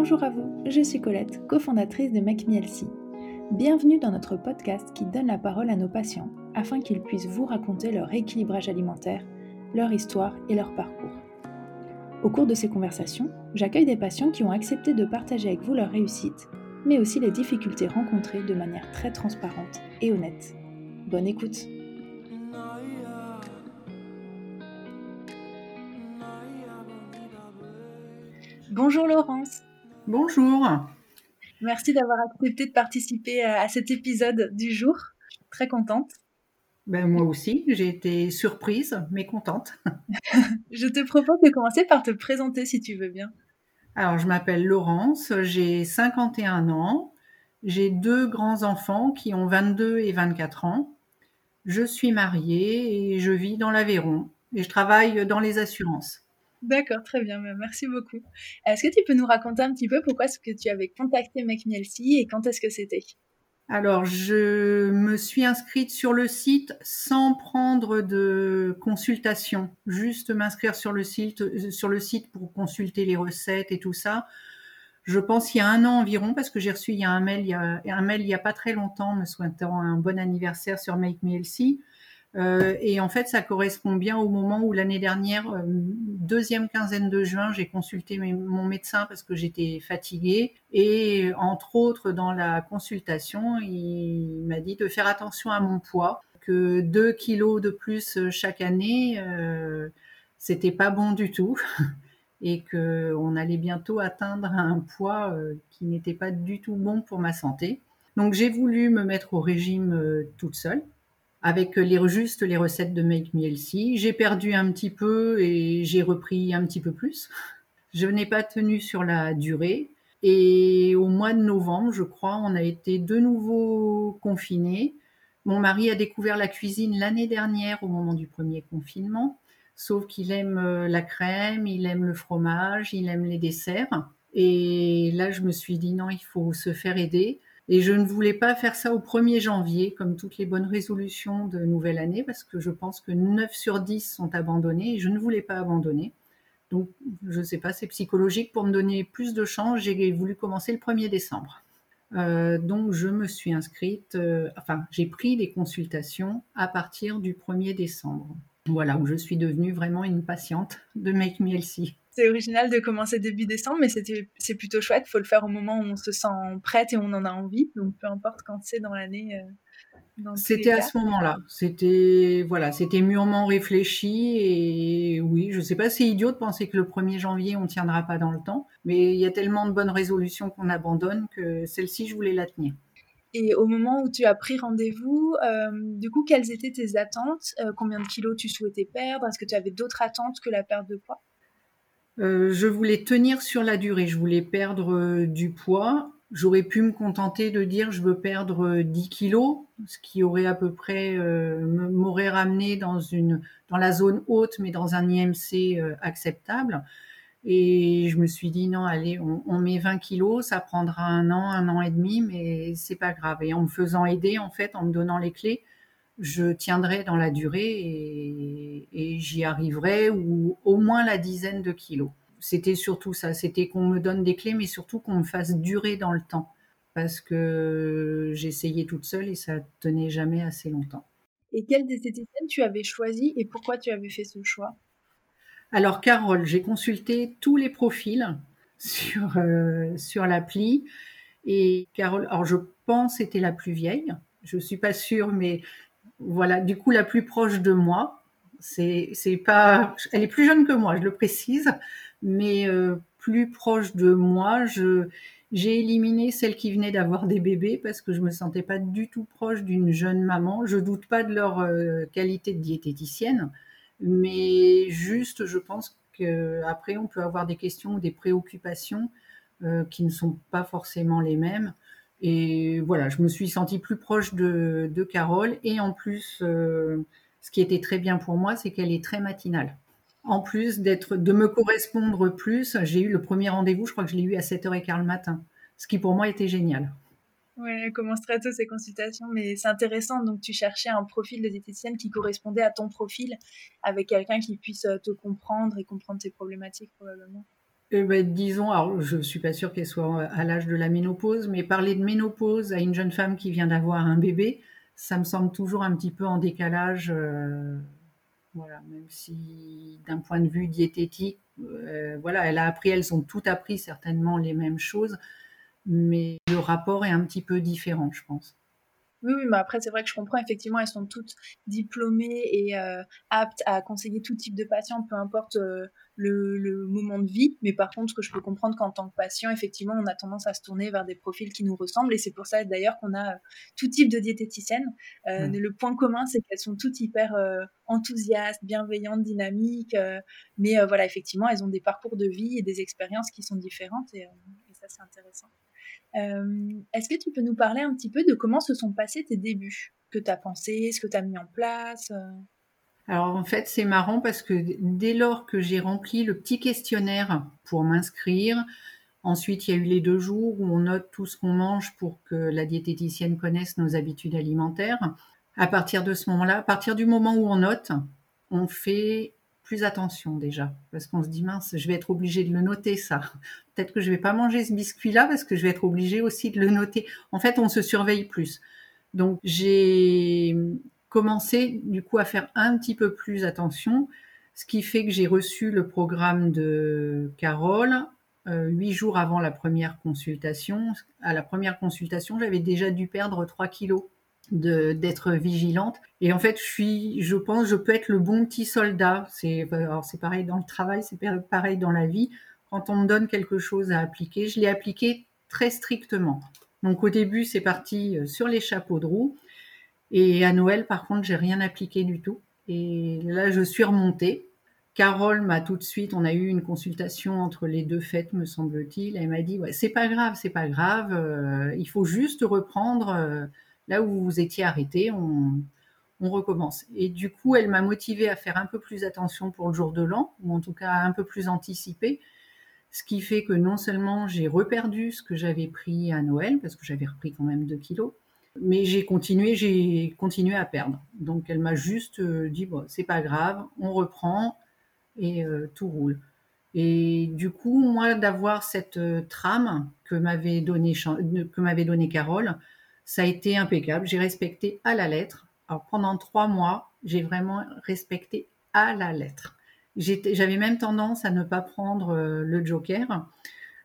Bonjour à vous, je suis Colette, cofondatrice de Make Bienvenue dans notre podcast qui donne la parole à nos patients afin qu'ils puissent vous raconter leur équilibrage alimentaire, leur histoire et leur parcours. Au cours de ces conversations, j'accueille des patients qui ont accepté de partager avec vous leur réussite, mais aussi les difficultés rencontrées de manière très transparente et honnête. Bonne écoute Bonjour Laurence Bonjour Merci d'avoir accepté de participer à cet épisode du jour. très contente. Ben, moi aussi, j'ai été surprise, mais contente. je te propose de commencer par te présenter si tu veux bien. Alors, je m'appelle Laurence, j'ai 51 ans, j'ai deux grands-enfants qui ont 22 et 24 ans. Je suis mariée et je vis dans l'Aveyron et je travaille dans les assurances. D'accord, très bien, ben, merci beaucoup. Est-ce que tu peux nous raconter un petit peu pourquoi est-ce que tu avais contacté McMielsi et quand est-ce que c'était? Alors, je me suis inscrite sur le site sans prendre de consultation, juste m'inscrire sur le site, euh, sur le site pour consulter les recettes et tout ça. Je pense il y a un an environ, parce que j'ai reçu il y a un mail, il y a a pas très longtemps, me souhaitant un bon anniversaire sur Make Me Healthy. Euh, et en fait, ça correspond bien au moment où l'année dernière, euh, deuxième quinzaine de juin, j'ai consulté mon médecin parce que j'étais fatiguée. Et entre autres, dans la consultation, il m'a dit de faire attention à mon poids, que 2 kilos de plus chaque année, euh, c'était pas bon du tout. et qu'on allait bientôt atteindre un poids qui n'était pas du tout bon pour ma santé. Donc j'ai voulu me mettre au régime toute seule avec les, juste les recettes de Make Me Healthy. J'ai perdu un petit peu et j'ai repris un petit peu plus. Je n'ai pas tenu sur la durée. Et au mois de novembre, je crois, on a été de nouveau confinés. Mon mari a découvert la cuisine l'année dernière au moment du premier confinement, sauf qu'il aime euh, la crème, il aime le fromage, il aime les desserts. Et là, je me suis dit non, il faut se faire aider. Et je ne voulais pas faire ça au 1er janvier, comme toutes les bonnes résolutions de nouvelle année, parce que je pense que 9 sur 10 sont abandonnés et je ne voulais pas abandonner. Donc, je ne sais pas, c'est psychologique. Pour me donner plus de chance, j'ai voulu commencer le 1er décembre. Euh, donc, je me suis inscrite, euh, enfin, j'ai pris des consultations à partir du 1er décembre. Voilà, où je suis devenue vraiment une patiente de Make Me Healthy c'est original de commencer début décembre, mais c'est plutôt chouette. Il faut le faire au moment où on se sent prête et on en a envie. Donc peu importe quand c'est dans l'année. Euh, c'était à ce moment-là. C'était voilà, c'était mûrement réfléchi et oui, je sais pas, c'est idiot de penser que le 1er janvier on tiendra pas dans le temps, mais il y a tellement de bonnes résolutions qu'on abandonne que celle-ci je voulais la tenir. Et au moment où tu as pris rendez-vous, euh, du coup, quelles étaient tes attentes? Euh, Combien de kilos tu souhaitais perdre? Est-ce que tu avais d'autres attentes que la perte de poids? Euh, je voulais tenir sur la durée, je voulais perdre euh, du poids. J'aurais pu me contenter de dire je veux perdre 10 euh, kilos, ce qui aurait à peu près m'aurait ramené dans une dans la zone haute, mais dans un IMC acceptable. Et je me suis dit non, allez, on, on, met 20 kilos, ça prendra un an, un an et demi, mais c'est pas grave. Et en me faisant aider, en fait, en me donnant les clés, je tiendrai dans la durée et, j'y arriverai, ou au moins la dizaine de kilos. C'était surtout ça, c'était qu'on me donne des clés, mais surtout qu'on me fasse durer dans le temps. Parce que j'essayais toute seule et ça tenait jamais assez longtemps. Et quelle esthéticienne tu avais choisi et pourquoi tu avais fait ce choix? Alors Carole, j'ai consulté tous les profils sur, euh, sur l'appli. Et Carole, alors je pense c'était la plus vieille. Je suis pas sûre, mais voilà, du coup, la plus proche de moi. C'est, c'est pas, elle est plus jeune que moi, je le précise, mais euh, plus proche de moi. Je, j'ai éliminé celle qui venait d'avoir des bébés parce que je me sentais pas du tout proche d'une jeune maman. Je doute pas de leur euh, qualité de diététicienne, mais juste, je pense qu'après, on peut avoir des questions ou des préoccupations euh, qui ne sont pas forcément les mêmes. Et voilà, je me suis sentie plus proche de, Carole. Et en plus, euh, ce qui était très bien pour moi, c'est qu'elle est très matinale. En plus d'être, de me correspondre plus, j'ai eu le premier rendez-vous, je crois que je l'ai eu à 7h15 le matin, ce qui pour moi était génial. Oui, elle commence très tôt ces consultations, mais c'est intéressant. Donc, tu cherchais un profil de diététicienne qui correspondait à ton profil, avec quelqu'un qui puisse euh, te comprendre et comprendre tes problématiques probablement. Eh ben, disons, alors je suis pas sûre qu'elle soit à l'âge de la ménopause, mais parler de ménopause à une jeune femme qui vient d'avoir un bébé, ça me semble toujours un petit peu en décalage. Euh, voilà, même si d'un point de vue diététique, euh, voilà, elle a appris, elles ont toutes appris certainement les mêmes choses, mais le rapport est un petit peu différent, je pense. Oui, oui, mais après, c'est vrai que je comprends, effectivement, elles sont toutes diplômées et euh, aptes à conseiller tout type de patient, peu importe euh, le, moment de vie. Mais par contre, ce que je peux comprendre qu'en tant que patient, effectivement, on a tendance à se tourner vers des profils qui nous ressemblent. Et c'est pour ça, d'ailleurs, qu'on a euh, tout type de diététiciennes. Mmh. Le point commun, c'est qu'elles sont toutes hyper enthousiastes, bienveillantes, dynamiques. mais voilà, effectivement, elles ont des parcours de vie et des expériences qui sont différentes. et ça, c'est intéressant. Est-ce que tu peux nous parler un petit peu de comment se sont passés tes débuts? Que tu as pensé, ce que tu as mis en place alors en fait, c'est marrant parce que dès lors que j'ai rempli le petit questionnaire pour m'inscrire, ensuite il y a eu les deux jours où on note tout ce qu'on mange pour que la diététicienne connaisse nos habitudes alimentaires. À partir de ce moment-là, à partir du moment où on note, on fait plus attention déjà, parce qu'on se dit mince, je vais être obligé de le noter ça. Peut-être que je vais pas manger ce biscuit-là parce que je vais être obligé aussi de le noter. En fait, on se surveille plus. Donc j'ai commencé du coup à faire un petit peu plus attention, ce qui fait que j'ai reçu le programme de Carole euh, huit jours avant la première consultation. À la première consultation, j'avais déjà dû perdre 3 kilos d'être vigilante. Et en fait, je suis, je pense, je peux être le bon petit soldat. C'est, c'est pareil dans le travail, c'est pareil dans la vie. Quand on me donne quelque chose à appliquer, je l'ai appliqué très strictement. Donc au début, c'est parti euh, sur les chapeaux de roue. Et à Noël, par contre, j'ai rien appliqué du tout. Et là, je suis remontée. Carole m'a tout de suite, on a eu une consultation entre les deux fêtes, me semble-t-il. Elle m'a dit, c'est pas grave, c'est pas grave. Euh, il faut juste reprendre. Euh, Là où vous étiez arrêté, on, recommence. Et du coup, elle m'a motivée à faire un peu plus attention pour le jour de l'an, ou en tout cas un peu plus anticipé. Ce qui fait que non seulement j'ai reperdu ce que j'avais pris à Noël, parce que j'avais repris quand même 2 kilos, mais j'ai continué, j'ai continué à perdre. Donc elle m'a juste euh, dit bon, c'est pas grave, on reprend et euh, tout roule. Et du coup, moi, d'avoir cette euh, trame que m'avait donné, que m'avait donné Carole, ça a été impeccable. J'ai respecté à la lettre. Pendant trois mois, j'ai vraiment respecté à la lettre. J'avais même tendance à ne pas prendre euh, le joker.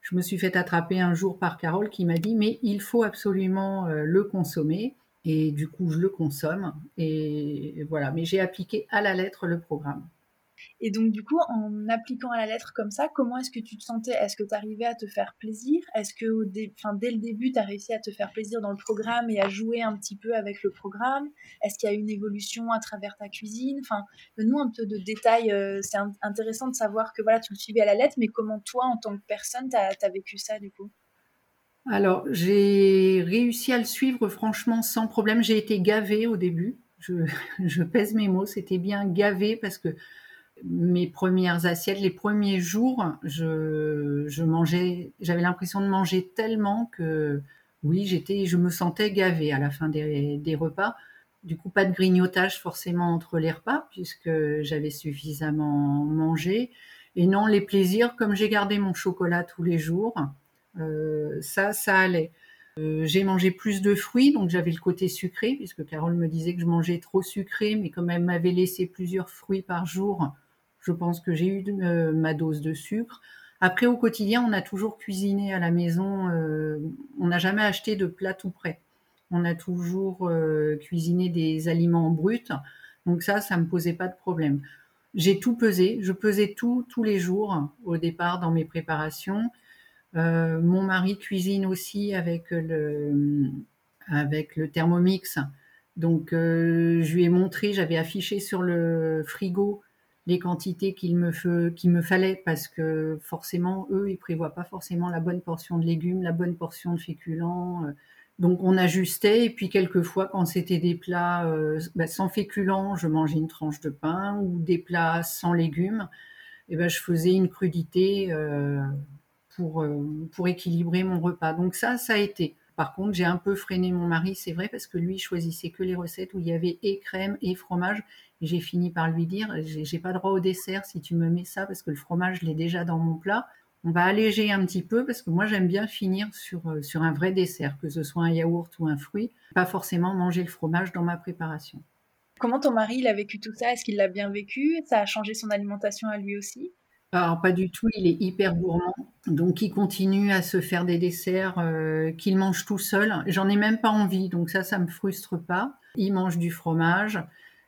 Je me suis fait attraper un jour par Carole qui m'a dit mais il faut absolument euh, le consommer. Et du coup, je le consomme. Et voilà, mais j'ai appliqué à la lettre le programme. Et donc, du coup, en appliquant à la lettre comme ça, comment est-ce que tu te sentais? Est-ce que tu arrivais à te faire plaisir? Est-ce que dès le début, tu as réussi à te faire plaisir dans le programme et à jouer un petit peu avec le programme? Est-ce qu'il y a une évolution à travers ta cuisine? Enfin, donne-nous un peu de détails. Euh, c'est intéressant de savoir que voilà, tu le suivais à la lettre, mais comment toi, en tant que personne, tu as, vécu ça du coup? Alors, j'ai réussi à le suivre franchement sans problème. J'ai été gavée au début. Je, je pèse mes mots, c'était bien gavé parce que mes premières assiettes, les premiers jours, je, mangeais, j'avais l'impression de manger tellement que oui, j'étais, je me sentais gavée à la fin des, repas. Du coup, pas de grignotage forcément entre les repas puisque j'avais suffisamment mangé. Et non, les plaisirs, comme j'ai gardé mon chocolat tous les jours, euh, ça, ça allait. Euh, j'ai mangé plus de fruits, donc j'avais le côté sucré, puisque Carole me disait que je mangeais trop sucré, mais comme elle m'avait laissé plusieurs fruits par jour, je pense que j'ai eu euh, ma dose de sucre. Après, au quotidien, on a toujours cuisiné à la maison. Euh, on n'a jamais acheté de plat tout prêt. On a toujours euh, cuisiné des aliments bruts. Donc ça, ça me posait pas de problème. J'ai tout pesé. Je pesais tout tous les jours au départ dans mes préparations. mon mari cuisine aussi avec le avec le Thermomix. Donc je lui ai montré, j'avais affiché sur le frigo les quantités qu'il me, me fallait parce que forcément, eux, ils prévoient pas forcément la bonne portion de légumes, la bonne portion de féculents. Euh. Donc on ajustait et puis quelquefois quand c'était des plats euh, bah, sans féculents, je mangeais une tranche de pain ou des plats sans légumes, et ben je faisais une crudité euh, pour, pour équilibrer mon repas. Donc ça, ça a été. Par contre, j'ai un peu freiné mon mari, c'est vrai, parce que lui choisissait que les recettes où il y avait et crème et fromage j'ai fini par lui dire, j'ai pas droit au dessert si tu me mets ça parce que le fromage, je l'ai déjà dans mon plat. on va alléger un petit peu parce que moi j'aime bien finir sur, euh, sur un vrai dessert, que ce soit un yaourt ou un fruit, pas forcément manger le fromage dans ma préparation. Comment ton mari il a vécu tout ça? Est-ce qu'il l'a bien vécu? Ça a changé son alimentation à lui aussi? Alors pas du tout, il est hyper gourmand, donc il continue à se faire des desserts euh, qu'il mange tout seul. J'en ai même pas envie, donc ça, ça me frustre pas. Il mange du fromage,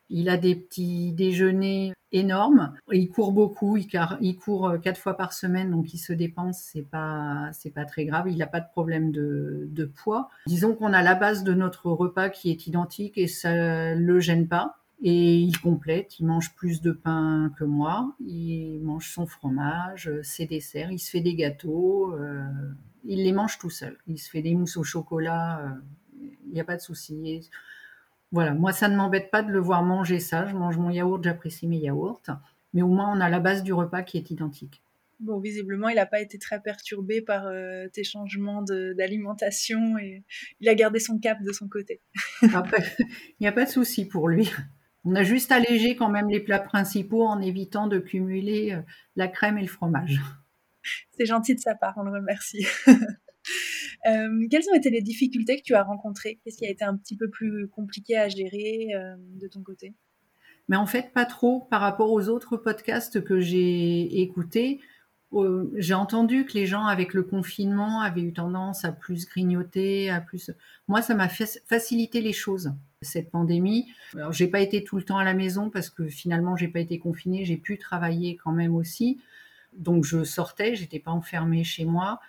il a des petits déjeuners énormes. Il court beaucoup, il, il court euh, quatre fois par semaine, donc il se dépense, c'est pas c'est pas très grave. Il n'a pas de problème de, de poids. Disons qu'on a la base de notre repas qui est identique et ça le gêne pas. Et il complète, il mange plus de pain que moi, il mange son fromage, ses desserts, il se fait des gâteaux, euh, il les mange tout seul. Il se fait des mousses au chocolat, euh, il n'y a pas de souci. Voilà, moi ça ne m'embête pas de le voir manger ça. Je mange mon yaourt, j'apprécie mes yaourts, mais au moins on a la base du repas qui est identique. Bon, visiblement, il n'a pas été très perturbé par euh, tes changements d'alimentation et il a gardé son cap de son côté. il n'y a pas de souci pour lui. On a juste allégé quand même les plats principaux en évitant de cumuler euh, la crème et le fromage. C'est gentil de sa part, on le remercie. Euh, quelles ont été les difficultés que tu as rencontrées? Qu'est-ce qui a été un petit peu plus compliqué à gérer euh, de ton côté? Mais en fait, pas trop par rapport aux autres podcasts que j'ai écoutés. j'ai entendu que les gens avec le confinement avaient eu tendance à plus grignoter, à plus. Moi, ça m'a facilité les choses cette pandémie. Alors, j'ai pas été tout le temps à la maison parce que finalement, j'ai pas été confinée. J'ai pu travailler quand même aussi. Donc, je sortais, j'étais pas enfermée chez moi.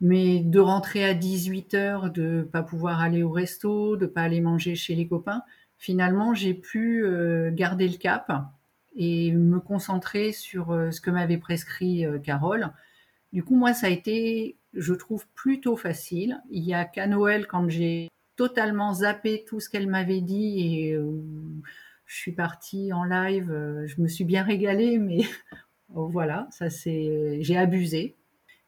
Mais de rentrer à 18 heures, de pas pouvoir aller au resto, de pas aller manger chez les copains, finalement, j'ai pu euh, garder le cap et me concentrer sur euh, ce que m'avait prescrit euh, Carole. Du coup, moi, ça a été, je trouve, plutôt facile. Il y a qu'à Noël, quand j'ai totalement zappé tout ce qu'elle m'avait dit et je suis partie en live. Je me suis bien régalée, mais voilà, ça c'est, j'ai abusé.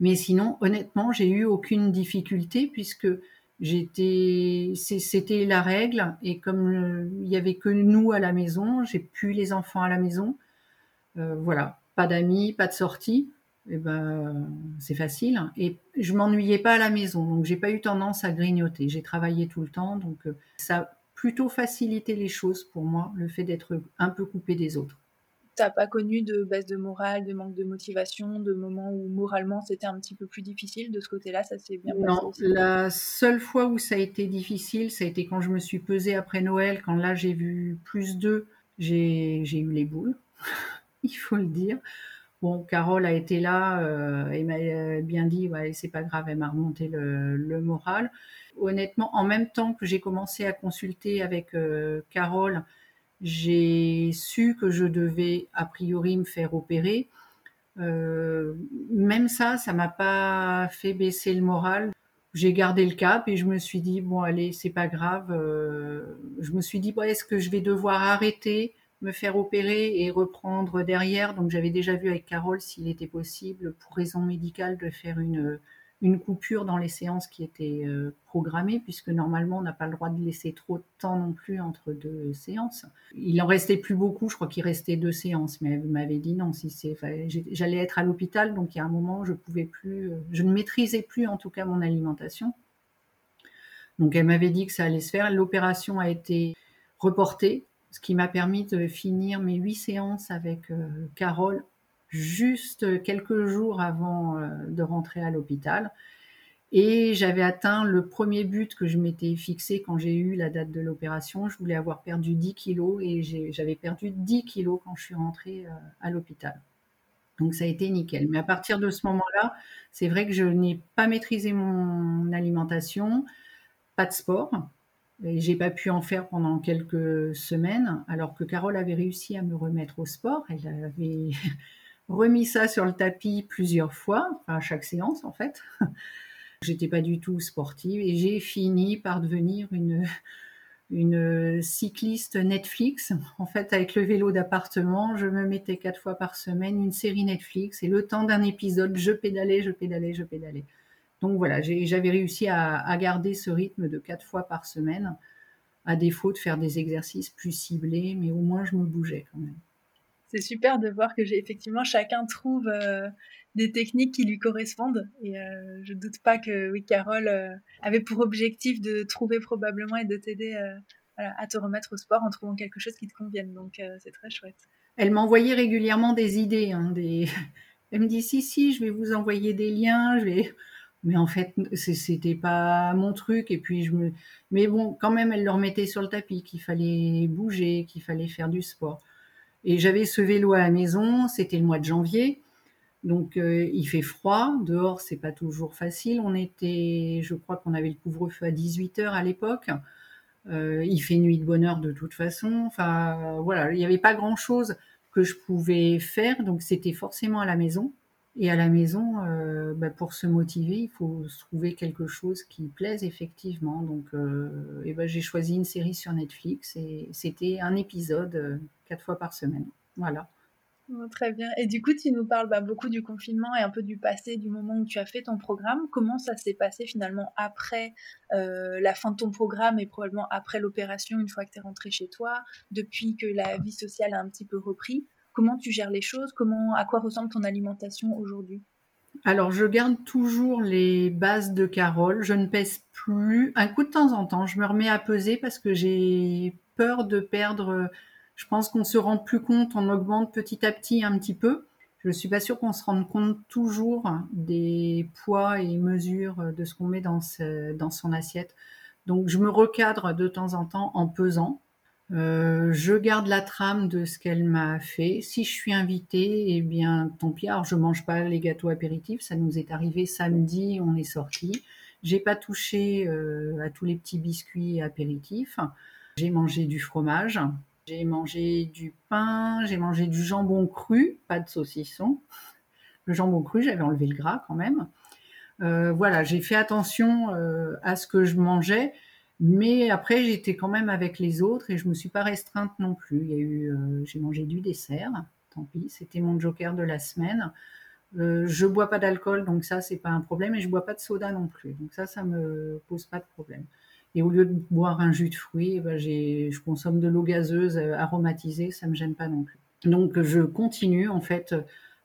Mais sinon, honnêtement, j'ai eu aucune difficulté puisque j'étais, c'était la règle et comme euh, il y avait que nous à la maison, j'ai pu les enfants à la maison. voilà, pas d'amis, pas de sortie eh ben, c'est facile. Et je m'ennuyais pas à la maison, donc j'ai pas eu tendance à grignoter. J'ai travaillé tout le temps, donc euh, ça a plutôt facilité les choses pour moi, le fait d'être un peu coupé des autres. T'as pas connu de baisse de morale, de manque de motivation, de moments où moralement c'était un petit peu plus difficile de ce côté-là, ça s'est bien passé Non, la seule fois où ça a été difficile, ça a été quand je me suis pesée après Noël, quand là j'ai vu plus d'eux, j'ai eu les boules, il faut le dire. Bon, Carole a été là euh, et m'a euh, bien dit, ouais, c'est pas grave, elle m'a remonté le, moral. Honnêtement, en même temps que j'ai commencé à consulter avec euh, Carole, j'ai su que je devais a priori me faire opérer. même ça, ça m'a pas fait baisser le moral. J'ai gardé le cap et je me suis dit bon allez, c'est pas grave. je me suis dit bon, est-ce que je vais devoir arrêter me faire opérer et reprendre derrière? Donc j'avais déjà vu avec Carole s'il était possible, pour raison médicale, de faire une, une coupure dans les séances qui étaient euh, programmées, puisque normalement on n'a pas le droit de laisser trop de temps non plus entre deux séances. Il en restait plus beaucoup, je crois qu'il restait deux séances, mais elle m'avait dit non, si c'est, j'allais être à l'hôpital, donc il y a un moment je pouvais plus, euh, je ne maîtrisais plus en tout cas mon alimentation. Donc elle m'avait dit que ça allait se faire. L'opération a été reportée ce qui m'a permis de finir mes huit séances avec euh, Carole juste quelques jours avant euh, de rentrer à l'hôpital. Et j'avais atteint le premier but que je m'étais fixé quand j'ai eu la date de l'opération. Je voulais avoir perdu 10 kilos et j'avais perdu 10 kilos quand je suis rentrée euh, à l'hôpital. Donc ça a été nickel. Mais à partir de ce moment-là, c'est vrai que je n'ai pas maîtrisé mon alimentation, pas de sport. Et j'ai pas pu en faire pendant quelques semaines, alors que Carole avait réussi à me remettre au sport. Elle avait remis ça sur le tapis plusieurs fois, à chaque séance en fait. J'étais pas du tout sportive et j'ai fini par devenir une, une cycliste Netflix. En fait, avec le vélo d'appartement, je me mettais quatre fois par semaine une série Netflix et le temps d'un épisode, je pédalais, je pédalais, je pédalais. Donc voilà, j'avais réussi à, garder ce rythme de quatre fois par semaine, à défaut de faire des exercices plus ciblés, mais au moins je me bougeais quand même. C'est super de voir que j'ai effectivement chacun trouve des techniques qui lui correspondent. Et euh, je doute pas que oui, Carole euh, avait pour objectif de trouver probablement et de t'aider euh, à te remettre au sport en trouvant quelque chose qui te convienne. Donc c'est très chouette. Elle m'envoyait régulièrement des idées. Hein, des... Elle me dit si si, je vais vous envoyer des liens. Je vais... Mais en fait, c'était pas mon truc. Et puis je me. Mais bon, quand même, elle le remettait sur le tapis, qu'il fallait bouger, qu'il fallait faire du sport. Et j'avais ce vélo à la maison. C'était le mois de janvier. Donc euh, il fait froid, dehors c'est pas toujours facile. On était, je crois qu'on avait le couvre-feu à 18h à l'époque. Euh, il fait nuit de bonne heure de toute façon. Enfin voilà, il n'y avait pas grand-chose que je pouvais faire, donc c'était forcément à la maison. Et à la maison, euh, bah, pour se motiver, il faut trouver quelque chose qui plaise effectivement. Donc, et ben, j'ai choisi une série sur Netflix et c'était un épisode quatre fois par semaine. Voilà. Très bien. Et du coup, tu nous parles bah, beaucoup du confinement et un peu du passé, du moment où tu as fait ton programme. Comment ça s'est passé finalement après euh, la fin de ton programme et probablement après l'opération, une fois que tu es rentré chez toi, depuis que la vie sociale a un petit peu repris? Comment tu gères les choses Comment, À quoi ressemble ton alimentation aujourd'hui? Alors, je garde toujours les bases de Carole. Je ne pèse plus. Un coup de temps en temps, je me remets à peser parce que j'ai peur de perdre je pense qu'on se rend plus compte, on augmente petit à petit un petit peu. Je ne suis pas sûre qu'on se rende compte toujours des poids et mesures de ce qu'on met dans, dans son assiette. Donc je me recadre de temps en temps en pesant. Euh, je garde la trame de ce qu'elle m'a fait. Si je suis invitée, eh bien, tant pis. Alors, je mange pas les gâteaux apéritifs. Ça nous est arrivé samedi, on est sorti. J'ai pas touché euh, à tous les petits biscuits apéritifs. J'ai mangé du fromage. J'ai mangé du pain, j'ai mangé du jambon cru, pas de saucisson. Le jambon cru, j'avais enlevé le gras quand même. Euh, voilà, j'ai fait attention à ce que je mangeais, mais après j'étais quand même avec les autres et je me suis pas restreinte non plus. Il y a eu, euh, j'ai mangé du dessert, tant pis, c'était mon joker de la semaine. je bois pas d'alcool, donc ça c'est pas un problème, et je bois pas de soda non plus, donc ça ça me pose pas de problème. Et au lieu de boire un jus de fruits, eh ben je consomme de l'eau gazeuse euh, aromatisée, ça me gêne pas non plus. Donc je continue en fait,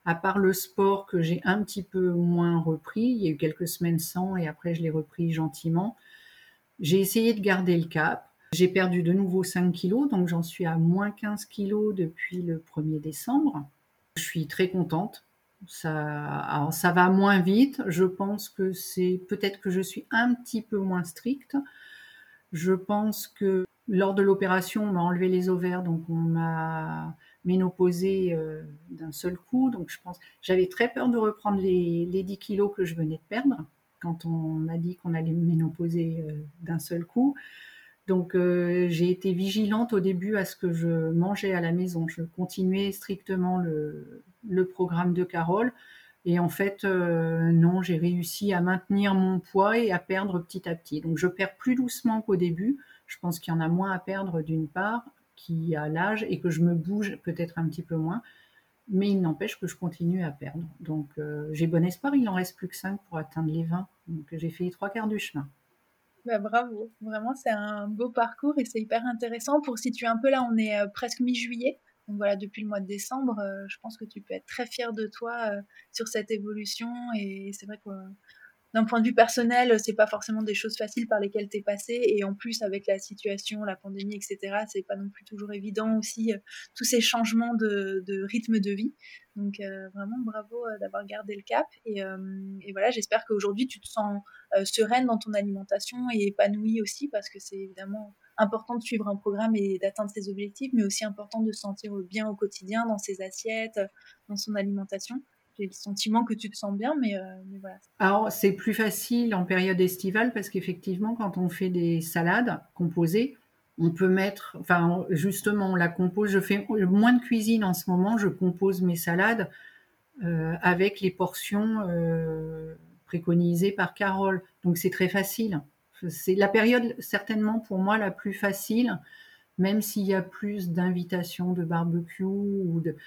à part le sport que j'ai un petit peu moins repris, il y a eu quelques semaines sans et après je l'ai repris gentiment. J'ai essayé de garder le cap. J'ai perdu de nouveau 5 kilos, donc j'en suis à moins 15 kilos depuis le 1er décembre. Je suis très contente. Ça, ça va moins vite. Je pense que c'est peut-être que je suis un petit peu moins stricte. Je pense que lors de l'opération, on m'a enlevé les ovaires, donc on m'a ménopausé euh, d'un seul coup. Donc je pense, j'avais très peur de reprendre les, 10 kilos que je venais de perdre quand on m'a dit qu'on allait me ménopauser euh, d'un seul coup. Donc euh, j'ai été vigilante au début à ce que je mangeais à la maison. Je continuais strictement le programme de Carole. Et en fait, euh, non, j'ai réussi à maintenir mon poids et à perdre petit à petit. Donc je perds plus doucement qu'au début. Je pense qu'il y en a moins à perdre d'une part, qui a l'âge, et que je me bouge peut-être un petit peu moins. Mais il n'empêche que je continue à perdre. Donc euh, j'ai bon espoir, il n'en reste plus que 5 pour atteindre les 20. Donc j'ai fait les trois quarts du chemin. Bah, bravo, vraiment c'est un beau parcours et c'est hyper intéressant pour situer un peu là, on est euh, presque mi-juillet. Donc voilà, depuis le mois de décembre, euh, je pense que tu peux être très fier de toi sur cette évolution. Et c'est vrai que d'un point de vue personnel, c'est pas forcément des choses faciles par lesquelles tu es passé. Et en plus, avec la situation, la pandémie, etc., c'est pas non plus toujours évident aussi euh, tous ces changements de, rythme de vie. Donc vraiment bravo d'avoir gardé le cap. Et, et voilà, j'espère qu'aujourd'hui tu te sens sereine dans ton alimentation et épanouie aussi parce que c'est évidemment important de suivre un programme et d'atteindre ses objectifs, mais aussi important de se sentir bien au quotidien, dans ses assiettes, dans son alimentation. J'ai le sentiment que tu te sens bien, mais, euh, voilà. Alors, c'est plus facile en période estivale parce qu'effectivement, quand on fait des salades composées, on peut mettre, enfin, justement, on la compose. Je fais moins de cuisine en ce moment, je compose mes salades euh, avec les portions euh, préconisées par Carole. Donc, c'est très facile. C'est la période certainement pour moi la plus facile, même s'il y a plus d'invitations de barbecue ou de.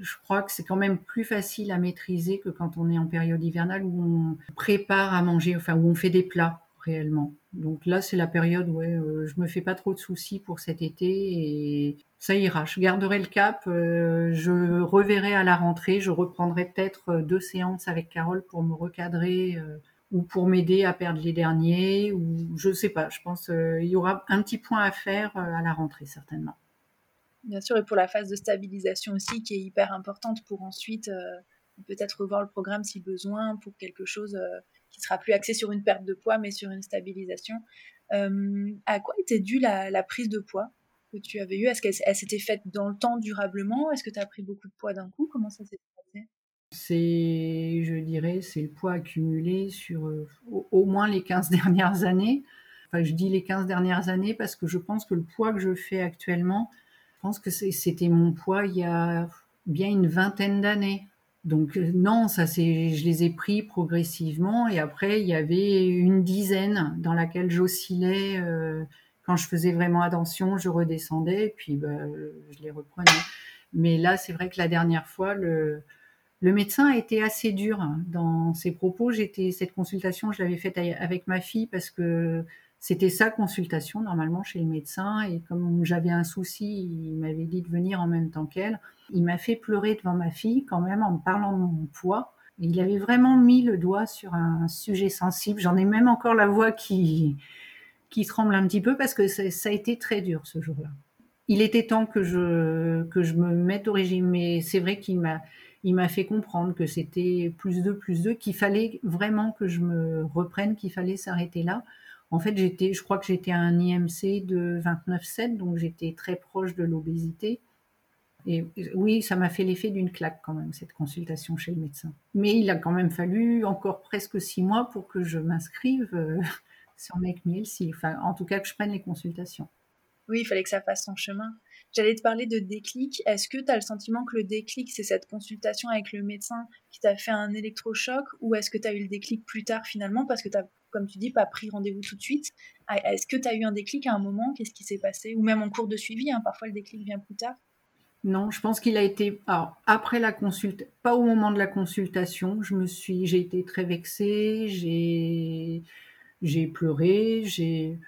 Je crois que c'est quand même plus facile à maîtriser que quand on est en période hivernale où on prépare à manger, enfin où on fait des plats réellement. Donc là, c'est la période où euh, je me fais pas trop de soucis pour cet été et ça ira. Je garderai le cap. Euh, je reverrai à la rentrée. Je reprendrai peut-être euh, deux séances avec Carole pour me recadrer ou pour m'aider à perdre les derniers ou je sais pas. Je pense qu'il y aura un petit point à faire à la rentrée certainement. Bien sûr, et pour la phase de stabilisation aussi qui est hyper importante pour ensuite peut-être revoir le programme si besoin pour quelque chose qui sera plus axé sur une perte de poids, mais sur une stabilisation. Euh, à quoi était due la, prise de poids que tu avais eue? Est-ce qu'elle s'était faite dans le temps durablement? Est-ce que tu as pris beaucoup de poids d'un coup? Comment ça s'est passé? C'est, je dirais, c'est le poids accumulé sur euh, au, moins les 15 dernières années. Enfin, je dis les 15 dernières années parce que je pense que le poids que je fais actuellement, je pense que c'était mon poids il y a bien une vingtaine d'années. Donc euh, non, ça je les ai pris progressivement et après il y avait une dizaine dans laquelle j'oscillais. Euh, quand je faisais vraiment attention, je redescendais et puis bah, je les reprenais. Mais là, c'est vrai que la dernière fois, le, médecin a été assez dur dans ses propos. Cette consultation, je l'avais faite avec ma fille parce que c'était sa consultation normalement chez le médecin et comme j'avais un souci, il m'avait dit de venir en même temps qu'elle. Il m'a fait pleurer devant ma fille quand même en me parlant de mon poids. il avait vraiment mis le doigt sur un sujet sensible. J'en ai même encore la voix qui, qui tremble un petit peu parce que ça, a été très dur ce jour-là. Il était temps que je, que je me mette au régime, mais c'est vrai qu'il m'a, il m'a fait comprendre que c'était plus de plus de, qu'il fallait vraiment que je me reprenne, qu'il fallait s'arrêter là. En fait, j'étais, je crois que j'étais à un IMC de 29,7, donc j'étais très proche de l'obésité. Et oui, ça m'a fait l'effet d'une claque quand même, cette consultation chez le médecin. Mais il a quand même fallu encore presque six mois pour que je m'inscrive euh, sur Make Me Enfin, en tout cas, que je prenne les consultations. Oui, il fallait que ça fasse son chemin. J'allais te parler de déclic. Est-ce que tu as le sentiment que le déclic, c'est cette consultation avec le médecin qui t'a fait un électrochoc ou est-ce que tu as eu le déclic plus tard finalement parce que tu comme tu dis, pas pris rendez-vous tout de suite. Ah, est-ce que tu as eu un déclic à un moment? Qu'est-ce qui s'est passé? Ou même en cours de suivi, hein, parfois le déclic vient plus tard. Non, je pense qu'il a été alors, après la consultation, pas au moment de la consultation. Je me suis, j'ai été très vexée, j'ai, j'ai pleuré, j'ai,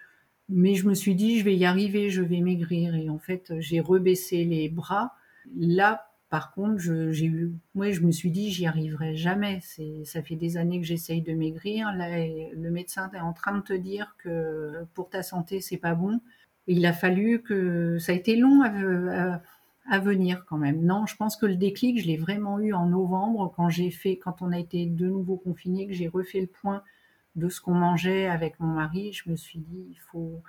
mais je me suis dit, je vais y arriver, je vais maigrir. Et en fait, j'ai rebaissé les bras. Là, par contre, j'ai eu, je me suis dit, j'y arriverai jamais. C'est, ça fait des années que j'essaye de maigrir. Là, le médecin est en train de te dire que pour ta santé, c'est pas bon. Il a fallu que, ça a été long à, venir quand même. Non, je pense que le déclic, je l'ai vraiment eu en novembre quand j'ai fait, quand on a été de nouveau confinés, que j'ai refait le point de ce qu'on mangeait avec mon mari. Je me suis dit, faut,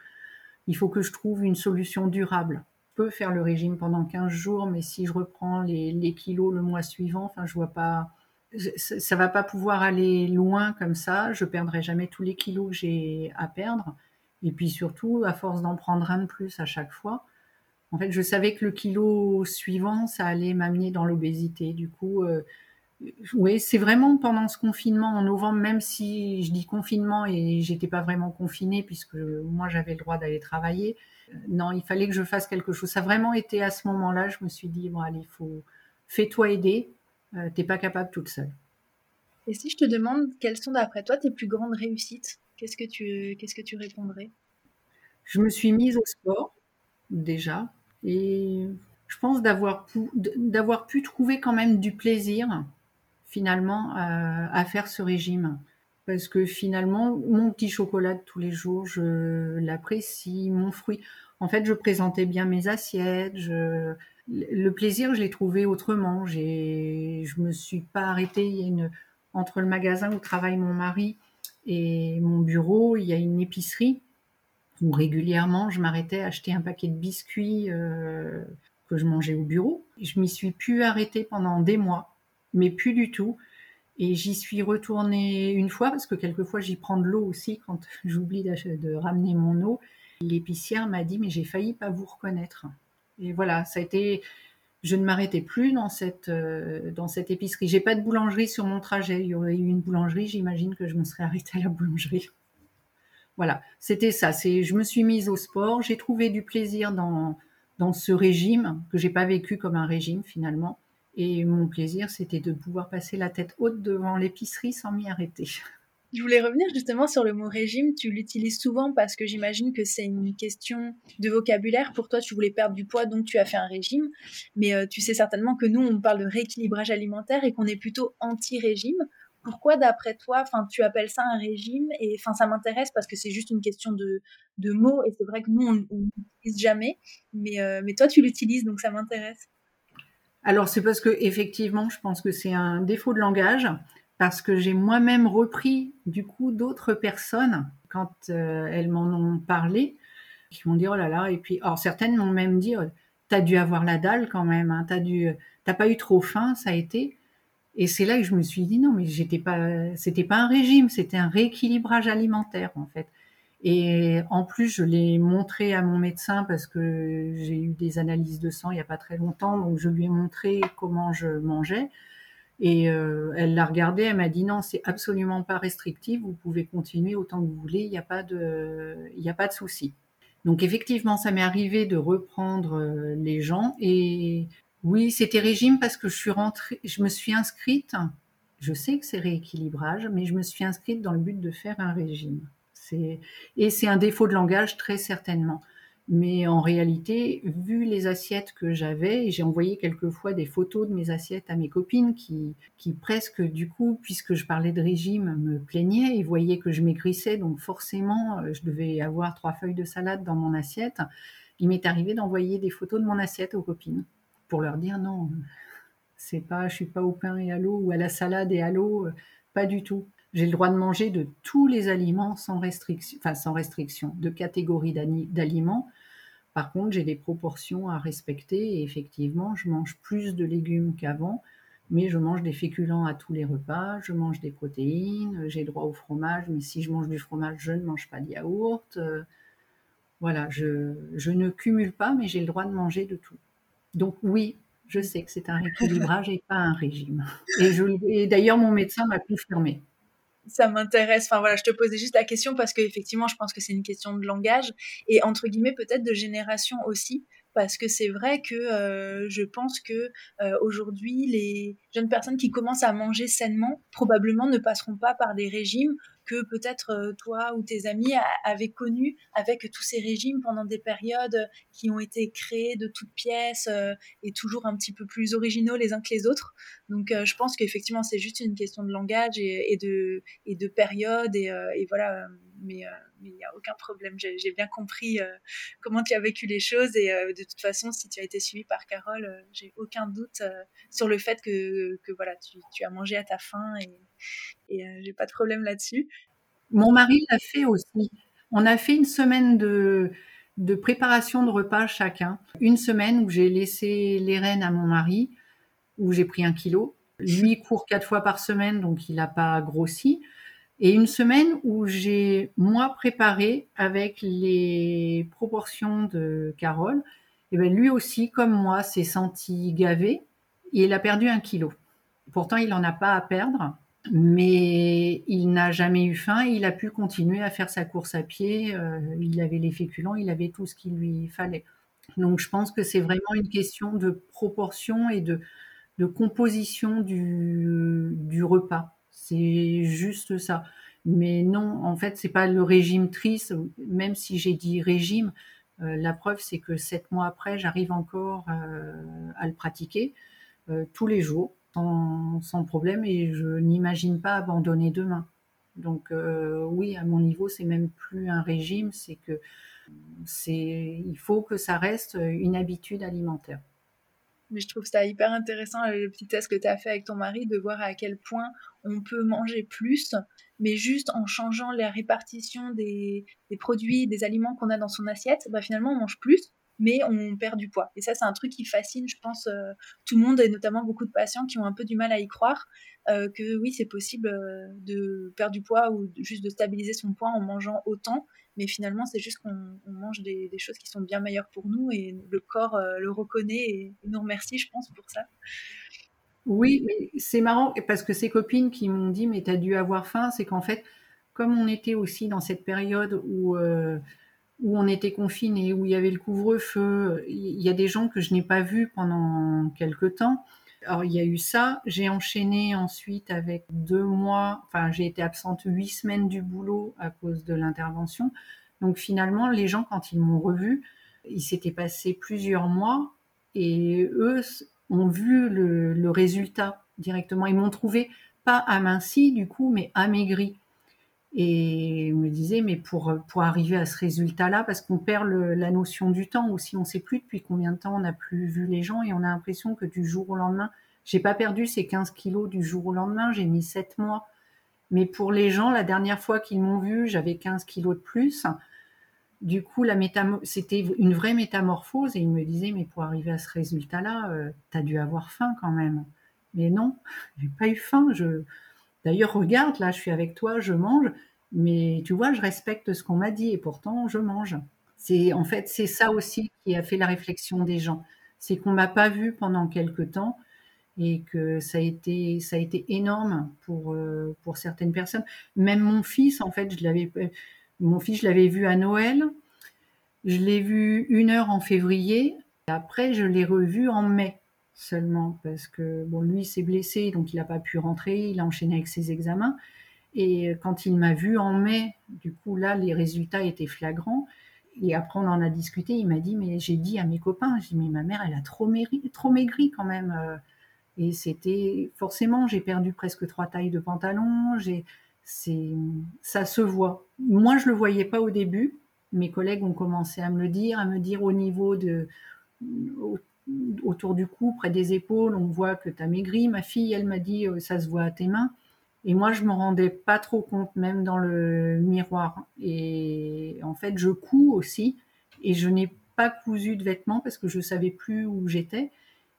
il faut que je trouve une solution durable peux faire le régime pendant 15 jours, mais si je reprends les, kilos le mois suivant, enfin, je vois pas, ça va pas pouvoir aller loin comme ça. Je perdrai jamais tous les kilos que j'ai à perdre. Et puis surtout, à force d'en prendre un de plus à chaque fois, en fait, je savais que le kilo suivant, ça allait m'amener dans l'obésité. Du coup, euh, oui, c'est vraiment pendant ce confinement en novembre, même si je dis confinement et j'étais pas vraiment confinée puisque moi j'avais le droit d'aller travailler. Euh, non, il fallait que je fasse quelque chose. Ça a vraiment été à ce moment-là, je me suis dit bon allez, faut fais-toi aider. Euh, t'es pas capable toute seule. Et si je te demande quelles sont d'après toi tes plus grandes réussites, qu'est-ce que tu qu'est-ce que tu répondrais? Je me suis mise au sport déjà et je pense d'avoir pu, d'avoir pu trouver quand même du plaisir finalement à, faire ce régime. Parce que finalement, mon petit chocolat de tous les jours, je l'apprécie, mon fruit. En fait, je présentais bien mes assiettes. Le plaisir, je l'ai trouvé autrement. J'ai, je me suis pas arrêtée. Entre le magasin où travaille mon mari et mon bureau, il y a une épicerie où régulièrement je m'arrêtais à acheter un paquet de biscuits euh, que je mangeais au bureau. Je m'y suis pu arrêter pendant des mois mais plus du tout. Et j'y suis retournée une fois parce que quelquefois j'y prends de l'eau aussi quand j'oublie de ramener mon eau. L'épicière m'a dit mais j'ai failli pas vous reconnaître. Et voilà, ça a été. Je ne m'arrêtais plus dans cette euh, dans cette épicerie. J'ai pas de boulangerie sur mon trajet. Il y aurait eu une boulangerie, j'imagine que je me serais arrêtée à la boulangerie. Voilà, c'était ça. C'est, je me suis mise au sport. J'ai trouvé du plaisir dans dans ce régime que j'ai pas vécu comme un régime finalement. Et mon plaisir, c'était de pouvoir passer la tête haute devant l'épicerie sans m'y arrêter. Je voulais revenir justement sur le mot régime. Tu l'utilises souvent parce que j'imagine que c'est une question de vocabulaire. Pour toi, tu voulais perdre du poids, donc tu as fait un régime. Mais euh, tu sais certainement que nous, on parle de rééquilibrage alimentaire et qu'on est plutôt anti-régime. Pourquoi, d'après toi, tu appelles ça un régime Et ça m'intéresse parce que c'est juste une question de, mots et c'est vrai que nous, on l'utilise jamais. Mais, euh, mais toi, tu l'utilises, donc ça m'intéresse. Alors, c'est parce que effectivement, je pense que c'est un défaut de langage parce que j'ai moi-même repris du coup d'autres personnes quand euh, elles m'en ont parlé, qui m'ont dit oh là là, et puis alors certaines m'ont même dit oh, t'as dû avoir la dalle quand même, hein, t'as dû, t'as pas eu trop faim, ça a été. Et c'est là que je me suis dit non mais j'étais pas, c'était pas un régime, c'était un rééquilibrage alimentaire en fait. Et en plus, je l'ai montré à mon médecin parce que j'ai eu des analyses de sang il n'y a pas très longtemps, donc je lui ai montré comment je mangeais. Et euh, elle l'a regardé, elle m'a dit non, c'est absolument pas restrictif, vous pouvez continuer autant que vous voulez, il n'y a pas de, de souci. Donc effectivement, ça m'est arrivé de reprendre euh, les gens et oui, c'était régime parce que je suis rentrée, je me suis inscrite. Je sais que c'est rééquilibrage, mais je me suis inscrite dans le but de faire un régime. Et c'est un défaut de langage très certainement. Mais en réalité, vu les assiettes que j'avais, j'ai envoyé quelquefois des photos de mes assiettes à mes copines qui, qui presque, du coup, puisque je parlais de régime, me plaignaient et voyaient que je maigrissais, donc forcément, euh, je devais avoir trois feuilles de salade dans mon assiette. Il m'est arrivé d'envoyer des photos de mon assiette aux copines pour leur dire non, c'est pas, je suis pas au pain et à l'eau ou à la salade et à l'eau, euh, pas du tout. J'ai le droit de manger de tous les aliments sans restriction, enfin sans restriction, de catégories d'aliments. Par contre, j'ai des proportions à respecter et effectivement, je mange plus de légumes qu'avant, mais je mange des féculents à tous les repas, je mange des protéines, j'ai droit au fromage, mais si je mange du fromage, je ne mange pas de yaourt. Euh, voilà, je, je ne cumule pas, mais j'ai le droit de manger de tout. Donc oui, je sais que c'est un rééquilibrage et pas un régime. Et, et d'ailleurs, mon médecin m'a confirmé ça m'intéresse. Enfin voilà, je te posais juste la question parce qu'effectivement, je pense que c'est une question de langage et entre guillemets peut-être de génération aussi parce que c'est vrai que euh, je pense que euh, aujourd'hui les jeunes personnes qui commencent à manger sainement probablement ne passeront pas par des régimes que peut-être euh, toi ou tes amis avaient connu avec tous ces régimes pendant des périodes qui ont été créées de toutes pièces et toujours un petit peu plus originaux les uns que les autres. Donc je pense qu'effectivement c'est juste une question de langage et, de et de période et voilà mais mais il n'y a aucun problème. J'ai bien compris euh, comment tu as vécu les choses et euh, de toute façon, si tu as été suivi par Carole, euh, j'ai aucun doute sur le fait que, que voilà, tu, tu, as mangé à ta faim et, et j'ai pas de problème là-dessus. Mon mari l'a fait aussi. On a fait une semaine de, de préparation de repas chacun. Une semaine où j'ai laissé les rênes à mon mari, où j'ai pris un kilo. Lui court quatre fois par semaine, donc il n'a pas grossi. Et une semaine où j'ai, moi, préparé avec les proportions de Carole, et bien lui aussi, comme moi, s'est senti gavé et il a perdu un kilo. Pourtant, il n'en a pas à perdre, mais il n'a jamais eu faim et il a pu continuer à faire sa course à pied. Euh, il avait les féculents, il avait tout ce qu'il lui fallait. Donc, je pense que c'est vraiment une question de proportion et de, composition du repas. C'est juste ça. Mais non, en fait, c'est pas le régime triste. Même si j'ai dit régime, euh, la preuve, c'est que sept mois après, j'arrive encore euh, à le pratiquer euh, tous les jours, sans, problème, et je n'imagine pas abandonner demain. Donc oui, à mon niveau, c'est même plus un régime, c'est que c'est, il faut que ça reste une habitude alimentaire mais je trouve ça hyper intéressant le petit test que tu as fait avec ton mari de voir à quel point on peut manger plus, mais juste en changeant la répartition des, produits, des aliments qu'on a dans son assiette, bah finalement on mange plus, mais on perd du poids. Et ça, c'est un truc qui fascine, je pense, euh, tout le monde, et notamment beaucoup de patients qui ont un peu du mal à y croire, euh, que oui, c'est possible euh, de perdre du poids ou juste de stabiliser son poids en mangeant autant, mais finalement, c'est juste qu'on mange des, choses qui sont bien meilleures pour nous, et le corps le reconnaît et, nous remercie, je pense, pour ça. Oui, mais c'est marrant, parce que ces copines qui m'ont dit, mais tu as dû avoir faim, c'est qu'en fait, comme on était aussi dans cette période où où on était confinés, où il y avait le couvre-feu. Il y a des gens que je n'ai pas vus pendant quelque temps. Alors il y a eu ça, j'ai enchaîné ensuite avec deux mois, enfin j'ai été absente huit semaines du boulot à cause de l'intervention. Donc finalement, les gens, quand ils m'ont revu, il s'était passé plusieurs mois et eux ont vu le, résultat directement. Ils m'ont trouvé pas aminci du coup, mais amaigri. Et me disaient, mais pour, pour arriver à ce résultat-là, parce qu'on perd la notion du temps aussi, on ne sait plus depuis combien de temps on n'a plus vu les gens et on a l'impression que du jour au lendemain, j'ai pas perdu ces 15 kilos du jour au lendemain, j'ai mis 7 mois. Mais pour les gens, la dernière fois qu'ils m'ont vu, j'avais 15 kilos de plus. Du coup, la c'était une vraie métamorphose et ils me disaient, mais pour arriver à ce résultat-là, euh, tu as dû avoir faim quand même. Mais non, j'ai pas eu faim. Je... D'ailleurs, regarde, là, je suis avec toi, je mange, mais tu vois, je respecte ce qu'on m'a dit et pourtant, je mange. C'est en fait, c'est ça aussi qui a fait la réflexion des gens. C'est qu'on m'a pas vu pendant quelque temps et que ça a été, ça a été énorme pour, euh, pour certaines personnes. Même mon fils, en fait, je l'avais, mon fils, je l'avais vu à Noël. Je l'ai vu une heure en février. Après, je l'ai revu en mai seulement parce que bon, lui s'est blessé, donc il n'a pas pu rentrer. Il a enchaîné avec ses examens. Et quand il m'a vu en mai, du coup là, les résultats étaient flagrants. Et après, on en a discuté. Il m'a dit, mais j'ai dit à mes copains, j'ai dit, mais ma mère, elle a trop maigri, trop maigri quand même. Et c'était forcément, j'ai perdu presque trois tailles de pantalon. C'est ça se voit. Moi, je le voyais pas au début. Mes collègues ont commencé à me le dire, à me dire au niveau de autour du cou, près des épaules, on voit que tu as maigri. Ma fille, elle m'a dit euh, ça se voit à tes mains. Et moi, je me rendais pas trop compte, même dans le miroir. Et en fait, je couds aussi, et je n'ai pas cousu de vêtements parce que je savais plus où j'étais.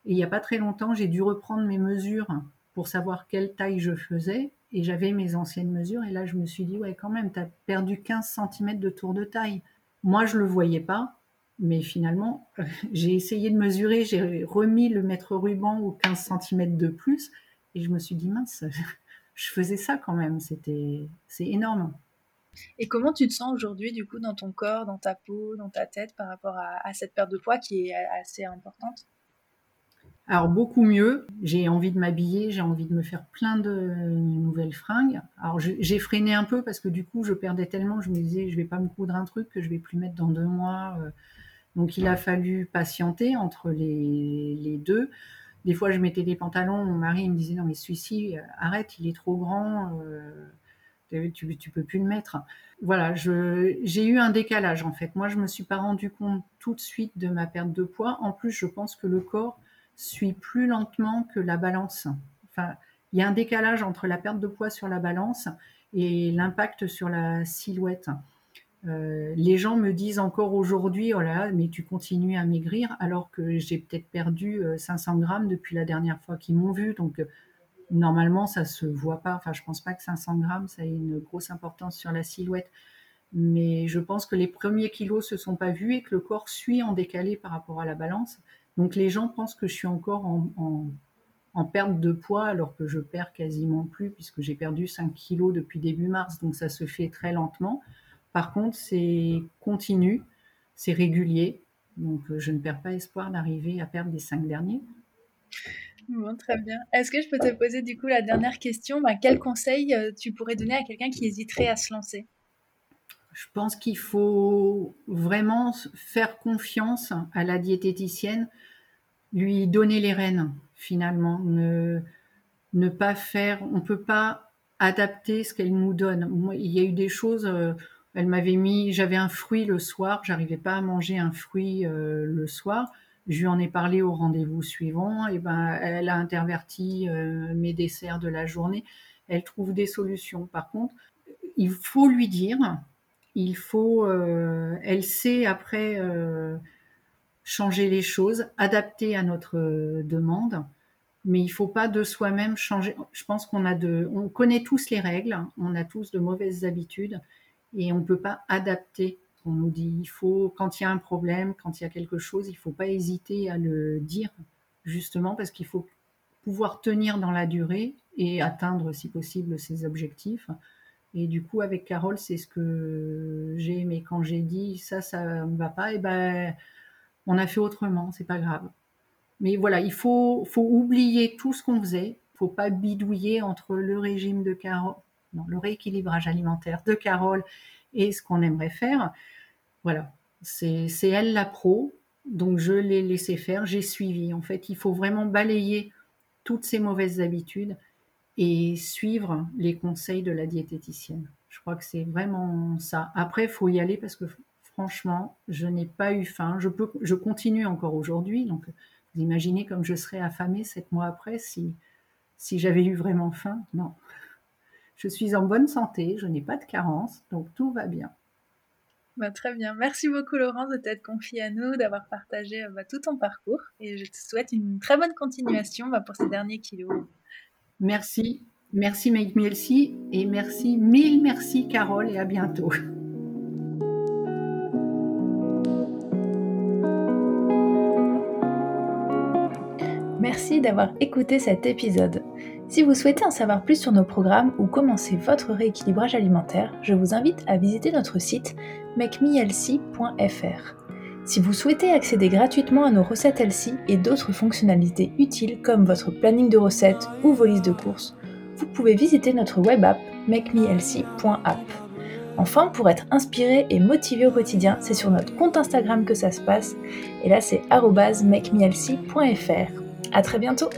Et il n'y a pas très longtemps, j'ai dû reprendre mes mesures pour savoir quelle taille je faisais et j'avais mes anciennes mesures. Et là, je me suis dit, ouais, quand même, tu as perdu 15 cm de tour de taille. Moi, je le voyais pas. Mais finalement, j'ai essayé de mesurer, j'ai remis le mètre ruban aux 15 cm de plus. Et je me suis dit, mince, je faisais ça quand même. C'était, c'est énorme. Et comment tu te sens aujourd'hui, du coup, dans ton corps, dans ta peau, dans ta tête, par rapport à cette perte de poids qui est assez importante? Alors beaucoup mieux. J'ai envie de m'habiller, j'ai envie de me faire plein de nouvelles fringues. Alors j'ai freiné un peu parce que du coup je perdais tellement, je me disais je vais pas me coudre un truc que je vais plus mettre dans deux mois. Donc il a fallu patienter entre les, deux. Des fois je mettais des pantalons, mon mari me disait non mais celui-ci euh, arrête, il est trop grand. Euh, tu, tu peux plus le mettre. Voilà, j'ai eu un décalage en fait. Moi, je me suis pas rendu compte tout de suite de ma perte de poids. En plus, je pense que le corps suit plus lentement que la balance. Enfin, il y a un décalage entre la perte de poids sur la balance et l'impact sur la silhouette. Euh, les gens me disent encore aujourd'hui, oh là, mais tu continues à maigrir alors que j'ai peut-être perdu 500 euh, grammes depuis la dernière fois qu'ils m'ont vu. Donc, euh, normalement, ça se voit pas. Enfin, je pense pas que 500 grammes, ça ait une grosse importance sur la silhouette. Mais je pense que les premiers kilos se sont pas vus et que le corps suit en décalé par rapport à la balance. Donc les gens pensent que je suis encore en, perte de poids alors que je perds quasiment plus puisque j'ai perdu 5 kilos depuis début mars. Donc ça se fait très lentement. Par contre, c'est continu, c'est régulier. Donc je ne perds pas espoir d'arriver à perdre les 5 derniers. Bon, très bien. Est-ce que je peux te poser du coup la dernière question? Bah, Quel conseil euh, tu pourrais donner à quelqu'un qui hésiterait à se lancer? Je pense qu'il faut vraiment faire confiance à la diététicienne, lui donner les rênes finalement, ne, ne pas faire, on peut pas adapter ce qu'elle nous donne. il y a eu des choses, euh, elle m'avait mis, j'avais un fruit le soir, j'arrivais pas à manger un fruit euh, le soir. Je lui en ai parlé au rendez-vous suivant, et ben elle a interverti euh, mes desserts de la journée. Elle trouve des solutions. Par contre, il faut lui dire, il faut, euh, elle sait après changer les choses, adapter à notre demande, mais il faut pas de soi-même changer. Je pense qu'on a de, on connaît tous les règles, on a tous de mauvaises habitudes et on peut pas adapter. On nous dit, il faut, quand il y a un problème, quand il y a quelque chose, il faut pas hésiter à le dire, justement parce qu'il faut pouvoir tenir dans la durée et atteindre, si possible, ses objectifs. Et du coup, avec Carole, c'est ce que j'ai aimé. Quand j'ai dit ça, ça ne va pas, et ben, on a fait autrement, c'est pas grave. Mais voilà, il faut, faut oublier tout ce qu'on faisait. Il faut pas bidouiller entre le régime de Carole, le rééquilibrage alimentaire de Carole et ce qu'on aimerait faire. Voilà, c'est elle la pro, donc je l'ai laissé faire, j'ai suivi. En fait, il faut vraiment balayer toutes ces mauvaises habitudes et suivre les conseils de la diététicienne. Je crois que c'est vraiment ça. Après, il faut y aller parce que franchement, je n'ai pas eu faim. Je, peux, je continue encore aujourd'hui. Donc, vous imaginez comme je serais affamée sept mois après si, si j'avais eu vraiment faim. Non. Je suis en bonne santé, je n'ai pas de carence, donc tout va bien. Bah, très bien. Merci beaucoup Laurence de t'être confiée à nous, d'avoir partagé euh, bah, tout ton parcours. Et je te souhaite une très bonne continuation bah, pour ces derniers kilos. Merci. Merci Make Me et merci, mille merci Carole et à bientôt. Merci d'avoir écouté cet épisode. Si vous souhaitez en savoir plus sur nos programmes ou commencer votre rééquilibrage alimentaire, je vous invite à visiter notre site makemehealthy.fr. Si vous souhaitez accéder gratuitement à nos recettes Elsie et d'autres fonctionnalités utiles comme votre planning de recettes ou vos listes de courses, vous pouvez visiter notre web app makemehealthy.app. Enfin, pour être inspiré et motivé au quotidien, c'est sur notre compte Instagram que ça se passe, et là c'est makemehealthy.fr. À très bientôt.